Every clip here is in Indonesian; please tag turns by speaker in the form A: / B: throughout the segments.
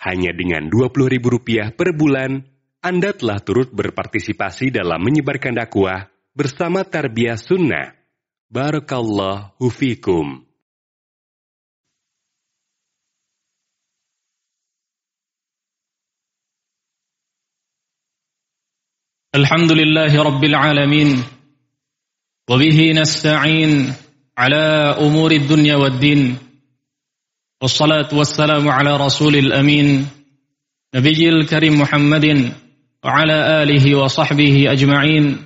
A: Hanya dengan Rp20.000 per bulan, Anda telah turut berpartisipasi dalam menyebarkan dakwah bersama Tarbiyah Sunnah. Barakallahu fikum.
B: الحمد لله رب العالمين وبه نستعين على امور الدنيا والدين والصلاة والسلام على رسول الأمين نبي الكريم محمد وعلى آله وصحبه أجمعين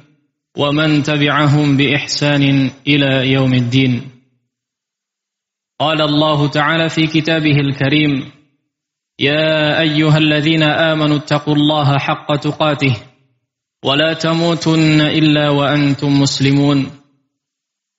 B: ومن تبعهم بإحسان إلى يوم الدين. قال الله تعالى في كتابه الكريم يا أيها الذين آمنوا اتقوا الله حق تقاته ولا تموتن إلا وأنتم مسلمون.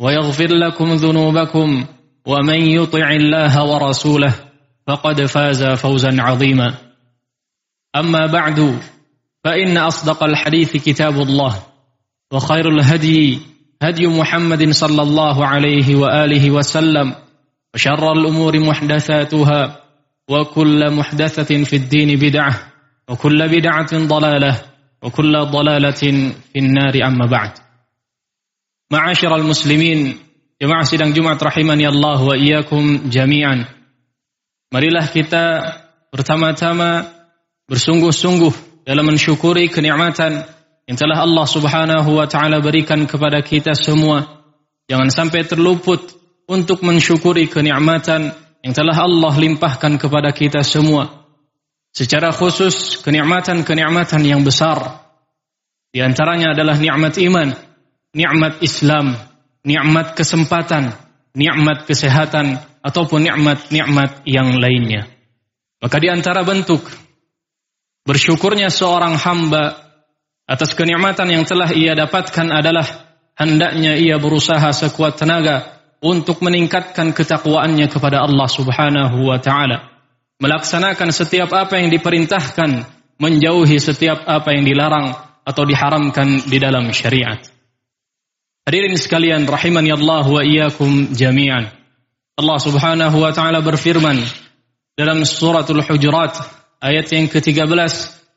B: ويغفر لكم ذنوبكم ومن يطع الله ورسوله فقد فاز فوزا عظيما. أما بعد فإن أصدق الحديث كتاب الله وخير الهدي هدي محمد صلى الله عليه وآله وسلم وشر الأمور محدثاتها وكل محدثة في الدين بدعة وكل بدعة ضلالة وكل ضلالة في النار. أما بعد Ma'asyiral muslimin, jemaah sidang Jumat rahimani Allah wa iyyakum jami'an. Marilah kita pertama-tama bersungguh-sungguh dalam mensyukuri kenikmatan yang telah Allah Subhanahu wa taala berikan kepada kita semua. Jangan sampai terluput untuk mensyukuri kenikmatan yang telah Allah limpahkan kepada kita semua. Secara khusus kenikmatan-kenikmatan yang besar. Di antaranya adalah nikmat iman nikmat Islam, nikmat kesempatan, nikmat kesehatan ataupun nikmat-nikmat yang lainnya. Maka di antara bentuk bersyukurnya seorang hamba atas kenikmatan yang telah ia dapatkan adalah hendaknya ia berusaha sekuat tenaga untuk meningkatkan ketakwaannya kepada Allah Subhanahu wa taala melaksanakan setiap apa yang diperintahkan, menjauhi setiap apa yang dilarang atau diharamkan di dalam syariat. Hadirin sekalian rahimani Allah wa iyyakum jami'an. Allah Subhanahu wa taala berfirman dalam suratul Hujurat ayat yang ke-13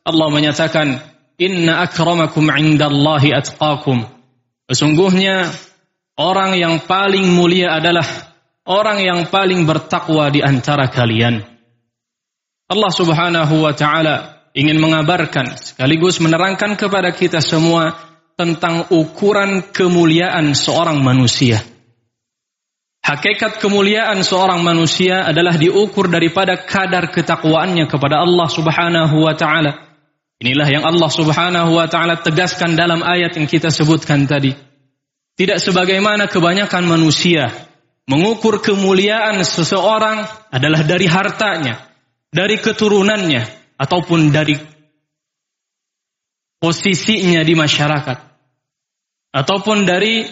B: Allah menyatakan inna akramakum 'indallahi atqakum. Sesungguhnya orang yang paling mulia adalah orang yang paling bertakwa di antara kalian. Allah Subhanahu wa taala ingin mengabarkan sekaligus menerangkan kepada kita semua tentang ukuran kemuliaan seorang manusia. Hakikat kemuliaan seorang manusia adalah diukur daripada kadar ketakwaannya kepada Allah Subhanahu wa taala. Inilah yang Allah Subhanahu wa taala tegaskan dalam ayat yang kita sebutkan tadi. Tidak sebagaimana kebanyakan manusia mengukur kemuliaan seseorang adalah dari hartanya, dari keturunannya ataupun dari posisinya di masyarakat. Ataupun dari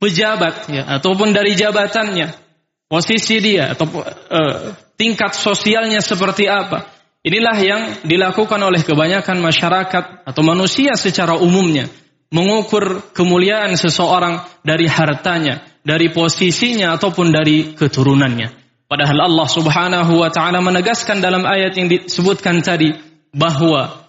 B: pejabat ya ataupun dari jabatannya. Posisi dia atau uh, tingkat sosialnya seperti apa. Inilah yang dilakukan oleh kebanyakan masyarakat atau manusia secara umumnya. Mengukur kemuliaan seseorang dari hartanya dari posisinya ataupun dari keturunannya. Padahal Allah Subhanahu wa taala menegaskan dalam ayat yang disebutkan tadi bahwa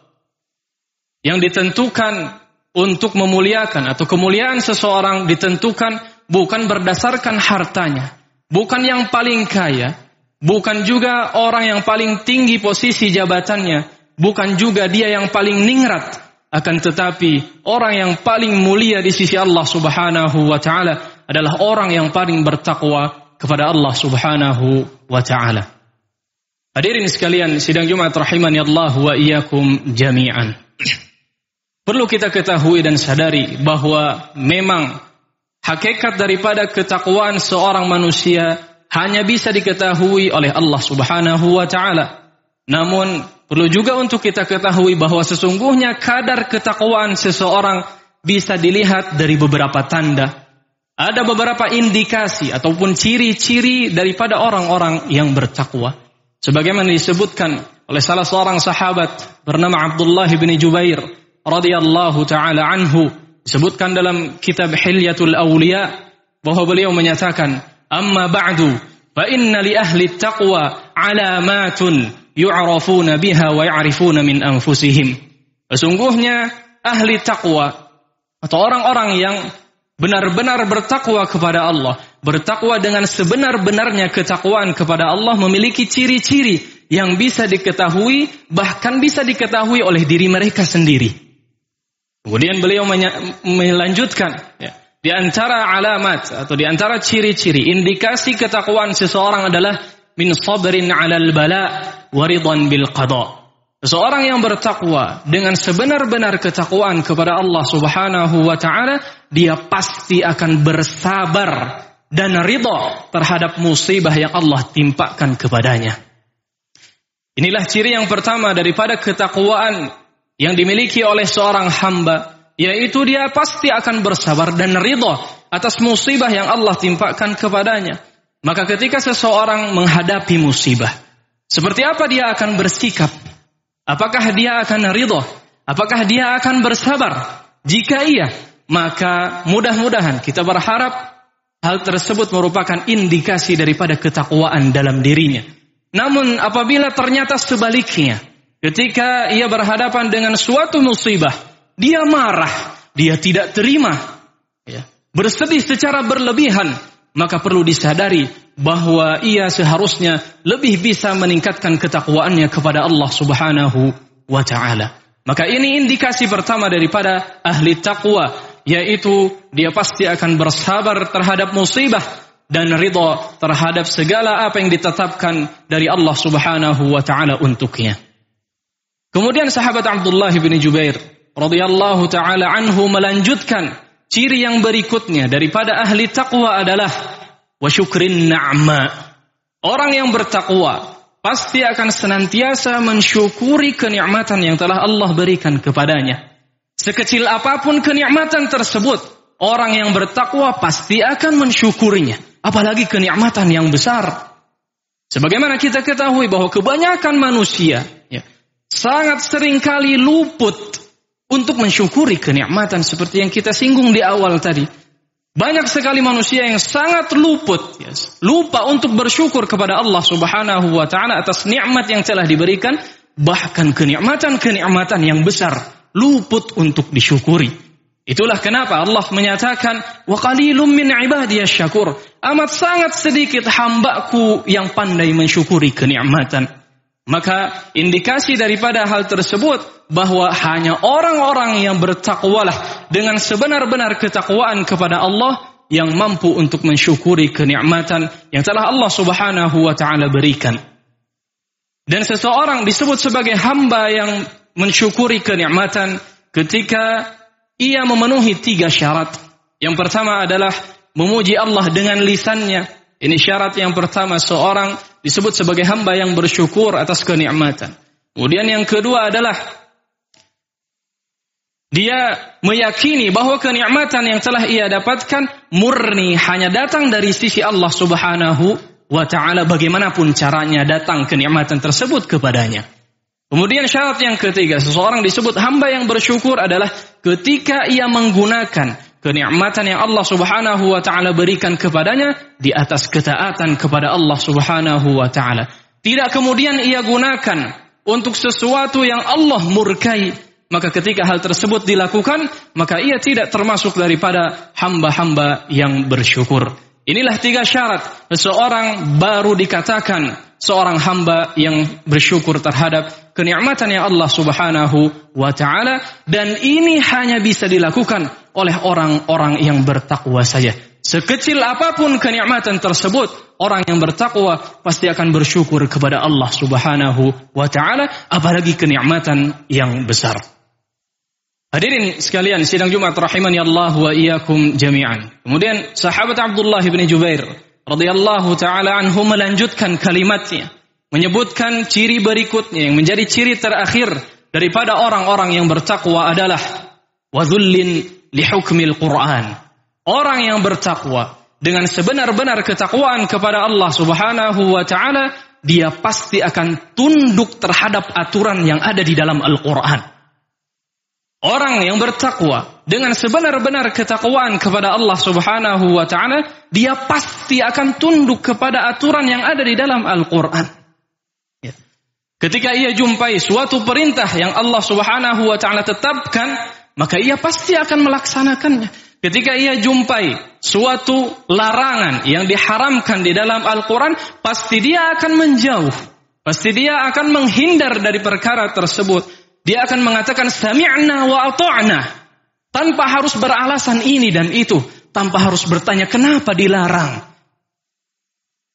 B: yang ditentukan untuk memuliakan atau kemuliaan seseorang ditentukan bukan berdasarkan hartanya, bukan yang paling kaya, bukan juga orang yang paling tinggi posisi jabatannya, bukan juga dia yang paling ningrat, akan tetapi orang yang paling mulia di sisi Allah Subhanahu wa taala adalah orang yang paling bertakwa kepada Allah Subhanahu wa taala. Hadirin sekalian, sidang Jumat rahimani Allah wa iyyakum jami'an. Perlu kita ketahui dan sadari bahwa memang hakikat daripada ketakwaan seorang manusia hanya bisa diketahui oleh Allah Subhanahu wa taala. Namun perlu juga untuk kita ketahui bahwa sesungguhnya kadar ketakwaan seseorang bisa dilihat dari beberapa tanda. Ada beberapa indikasi ataupun ciri-ciri daripada orang-orang yang bertakwa. Sebagaimana disebutkan oleh salah seorang sahabat bernama Abdullah bin Jubair radhiyallahu taala anhu disebutkan dalam kitab Hilyatul Awliya bahwa beliau menyatakan amma ba'du fa inna li ahli taqwa alamatun yu'rafuna biha wa ya'rifuna min anfusihim sesungguhnya ahli takwa atau orang-orang yang benar-benar bertakwa kepada Allah, bertakwa dengan sebenar-benarnya ketakwaan kepada Allah memiliki ciri-ciri yang bisa diketahui bahkan bisa diketahui oleh diri mereka sendiri. Kemudian beliau melanjutkan ya, di antara alamat atau di antara ciri-ciri indikasi ketakwaan seseorang adalah min sabrin 'alal bala waridan bil qada. Seseorang yang bertakwa dengan sebenar-benar ketakwaan kepada Allah Subhanahu wa taala, dia pasti akan bersabar dan ridha terhadap musibah yang Allah timpakan kepadanya. Inilah ciri yang pertama daripada ketakwaan yang dimiliki oleh seorang hamba, yaitu dia pasti akan bersabar dan ridha atas musibah yang Allah timpakan kepadanya. Maka ketika seseorang menghadapi musibah, seperti apa dia akan bersikap? Apakah dia akan ridho? Apakah dia akan bersabar? Jika iya, maka mudah-mudahan kita berharap hal tersebut merupakan indikasi daripada ketakwaan dalam dirinya. Namun apabila ternyata sebaliknya, ketika ia berhadapan dengan suatu musibah, dia marah, dia tidak terima, ya, bersedih secara berlebihan, maka perlu disadari bahwa ia seharusnya lebih bisa meningkatkan ketakwaannya kepada Allah Subhanahu wa taala. Maka ini indikasi pertama daripada ahli takwa yaitu dia pasti akan bersabar terhadap musibah dan ridha terhadap segala apa yang ditetapkan dari Allah Subhanahu wa taala untuknya. Kemudian sahabat Abdullah bin Jubair radhiyallahu taala anhu melanjutkan Ciri yang berikutnya daripada ahli takwa adalah wa syukrin na'ma. Orang yang bertakwa pasti akan senantiasa mensyukuri kenikmatan yang telah Allah berikan kepadanya. Sekecil apa pun kenikmatan tersebut, orang yang bertakwa pasti akan mensyukurinya, apalagi kenikmatan yang besar. Sebagaimana kita ketahui bahwa kebanyakan manusia sangat sering kali luput untuk mensyukuri kenikmatan seperti yang kita singgung di awal tadi. Banyak sekali manusia yang sangat luput, yes, lupa untuk bersyukur kepada Allah Subhanahu wa taala atas nikmat yang telah diberikan, bahkan kenikmatan-kenikmatan yang besar luput untuk disyukuri. Itulah kenapa Allah menyatakan wa qalilum min syakur. Amat sangat sedikit hambaku yang pandai mensyukuri kenikmatan. Maka indikasi daripada hal tersebut bahwa hanya orang-orang yang bertakwalah dengan sebenar-benar ketakwaan kepada Allah yang mampu untuk mensyukuri kenikmatan yang telah Allah Subhanahu wa taala berikan. Dan seseorang disebut sebagai hamba yang mensyukuri kenikmatan ketika ia memenuhi tiga syarat. Yang pertama adalah memuji Allah dengan lisannya. Ini syarat yang pertama seorang disebut sebagai hamba yang bersyukur atas kenikmatan. Kemudian yang kedua adalah dia meyakini bahwa kenikmatan yang telah ia dapatkan murni hanya datang dari sisi Allah Subhanahu wa taala bagaimanapun caranya datang kenikmatan tersebut kepadanya. Kemudian syarat yang ketiga, seseorang disebut hamba yang bersyukur adalah ketika ia menggunakan kenikmatan yang Allah Subhanahu wa taala berikan kepadanya di atas ketaatan kepada Allah Subhanahu wa taala. Tidak kemudian ia gunakan untuk sesuatu yang Allah murkai, maka ketika hal tersebut dilakukan, maka ia tidak termasuk daripada hamba-hamba yang bersyukur. Inilah tiga syarat seseorang baru dikatakan seorang hamba yang bersyukur terhadap kenikmatan yang Allah Subhanahu wa taala dan ini hanya bisa dilakukan oleh orang-orang yang bertakwa saja. Sekecil apa pun kenikmatan tersebut, orang yang bertakwa pasti akan bersyukur kepada Allah Subhanahu wa taala apalagi kenikmatan yang besar. Hadirin sekalian, sidang Jumat rahimani Allah wa iyyakum jami'an. Kemudian sahabat Abdullah bin Jubair radhiyallahu taala anhu melanjutkan kalimatnya. menyebutkan ciri berikutnya yang menjadi ciri terakhir daripada orang-orang yang bertakwa adalah wazullin lihukmil Quran. Orang yang bertakwa dengan sebenar-benar ketakwaan kepada Allah Subhanahu wa taala, dia pasti akan tunduk terhadap aturan yang ada di dalam Al-Qur'an. Orang yang bertakwa dengan sebenar-benar ketakwaan kepada Allah Subhanahu wa taala, dia pasti akan tunduk kepada aturan yang ada di dalam Al-Qur'an. Ya. Ketika ia jumpai suatu perintah yang Allah Subhanahu wa taala tetapkan, maka ia pasti akan melaksanakannya. Ketika ia jumpai suatu larangan yang diharamkan di dalam Al-Quran, pasti dia akan menjauh. Pasti dia akan menghindar dari perkara tersebut. Dia akan mengatakan sami'na wa ata'na. Tanpa harus beralasan ini dan itu. Tanpa harus bertanya kenapa dilarang.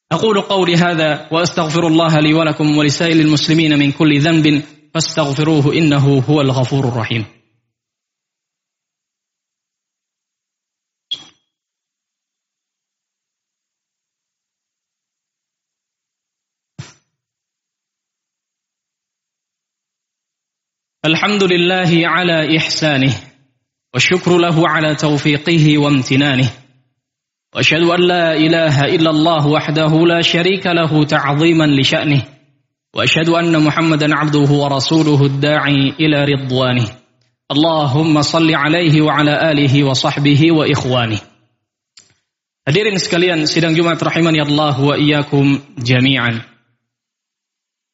B: أقول قولي هذا وأستغفر الله لي ولكم ولسائر المسلمين من كل ذنب فاستغفروه إنه هو الغفور الرحيم الحمد لله على إحسانه والشكر له على توفيقه وامتنانه. وأشهد أن لا إله إلا الله وحده لا شريك له تعظيما لشأنه. وأشهد أن محمدا عبده ورسوله الداعي إلى رضوانه. اللهم صل عليه وعلى آله وصحبه وإخوانه. Hadirin sekalian sidang Jumat rahimani Allah wa iyyakum jami'an.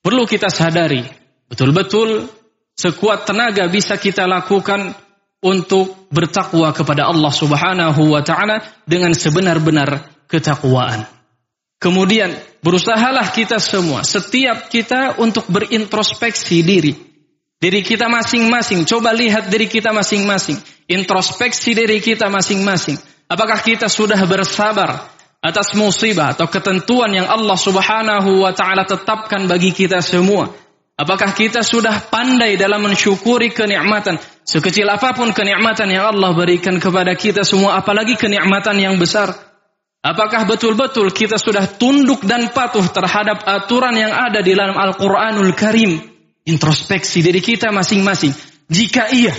B: Perlu kita sadari betul-betul sekuat tenaga bisa kita lakukan untuk bertakwa kepada Allah Subhanahu wa taala dengan sebenar-benar ketakwaan. Kemudian berusahalah kita semua, setiap kita untuk berintrospeksi diri. Diri kita masing-masing, coba lihat diri kita masing-masing. Introspeksi diri kita masing-masing. Apakah kita sudah bersabar atas musibah atau ketentuan yang Allah Subhanahu wa taala tetapkan bagi kita semua? Apakah kita sudah pandai dalam mensyukuri kenikmatan sekecil apa pun kenikmatan yang Allah berikan kepada kita semua apalagi kenikmatan yang besar? Apakah betul-betul kita sudah tunduk dan patuh terhadap aturan yang ada di dalam Al-Qur'anul Karim? Introspeksi diri kita masing-masing. Jika iya,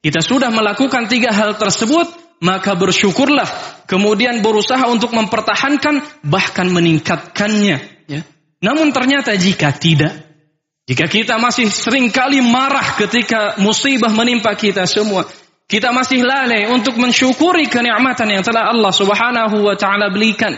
B: kita sudah melakukan tiga hal tersebut, maka bersyukurlah. Kemudian berusaha untuk mempertahankan bahkan meningkatkannya. Ya. Namun ternyata jika tidak, jika kita masih sering kali marah ketika musibah menimpa kita semua, kita masih lalai untuk mensyukuri kenikmatan yang telah Allah Subhanahu wa taala berikan.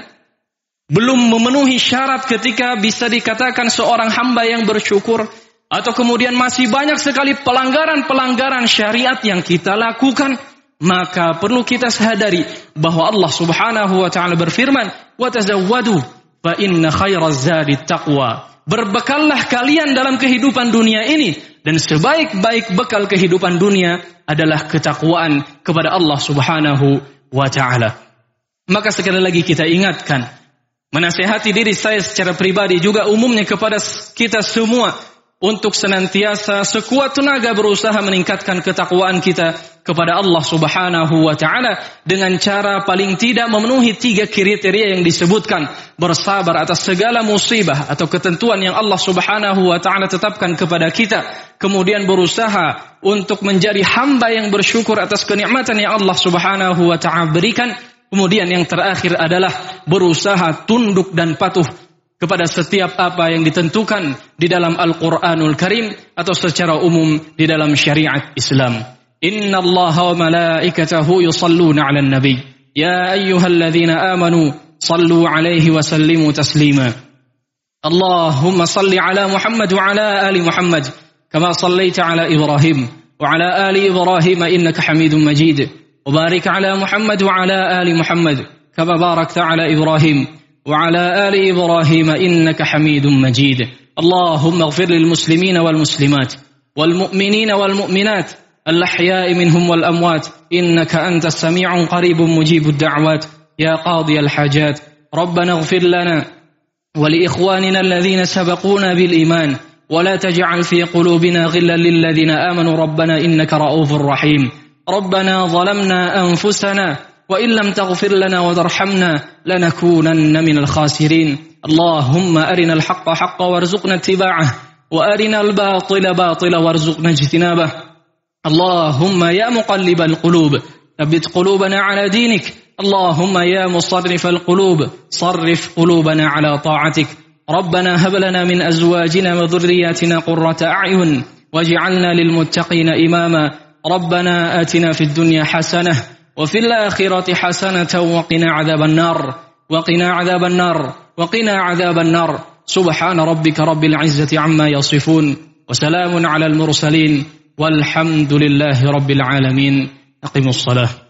B: Belum memenuhi syarat ketika bisa dikatakan seorang hamba yang bersyukur atau kemudian masih banyak sekali pelanggaran-pelanggaran syariat yang kita lakukan, maka perlu kita sadari bahwa Allah Subhanahu wa taala berfirman, "Wa tazawwadu fa inna khairaz zadi taqwa." Berbekallah kalian dalam kehidupan dunia ini dan sebaik-baik bekal kehidupan dunia adalah ketakwaan kepada Allah Subhanahu wa taala. Maka sekali lagi kita ingatkan menasehati diri saya secara pribadi juga umumnya kepada kita semua untuk senantiasa sekuat tenaga berusaha meningkatkan ketakwaan kita kepada Allah Subhanahu wa taala dengan cara paling tidak memenuhi tiga kriteria yang disebutkan bersabar atas segala musibah atau ketentuan yang Allah Subhanahu wa taala tetapkan kepada kita kemudian berusaha untuk menjadi hamba yang bersyukur atas kenikmatan yang Allah Subhanahu wa taala berikan kemudian yang terakhir adalah berusaha tunduk dan patuh kepada setiap apa yang ditentukan di dalam Al-Qur'anul Karim atau secara umum di dalam syariat Islam. إن الله وملائكته يصلون على النبي يا أيها الذين آمنوا صلوا عليه وسلموا تسليما اللهم صل على محمد وعلى آل محمد كما صليت على إبراهيم وعلى آل إبراهيم إنك حميد مجيد وبارك على محمد وعلى آل محمد كما باركت على إبراهيم وعلى آل إبراهيم إنك حميد مجيد. اللهم اغفر للمسلمين والمسلمات والمؤمنين والمؤمنات الأحياء منهم والأموات. إنك أنت السميع قريب مجيب الدعوات. يا قاضي الحاجات. ربنا اغفر لنا ولإخواننا الذين سبقونا بالإيمان. ولا تجعل في قلوبنا غلا للذين آمنوا. ربنا إنك رؤوف رحيم. ربنا ظلمنا أنفسنا وإن لم تغفر لنا وترحمنا لنكونن من الخاسرين. اللهم أرنا الحق حقا وارزقنا اتباعه وأرنا الباطل باطلا وارزقنا اجتنابه. اللهم يا مقلب القلوب ثبت قلوبنا على دينك. اللهم يا مصرف القلوب صرف قلوبنا على طاعتك. ربنا هب لنا من أزواجنا وذرياتنا قرة أعين واجعلنا للمتقين إماما. ربنا آتنا في الدنيا حسنة وفي الآخرة حسنة وقنا عذاب النار وقنا عذاب النار وقنا عذاب النار. سبحان ربك رب العزة عما يصفون وسلام على المرسلين والحمد لله رب العالمين. أقم الصلاة.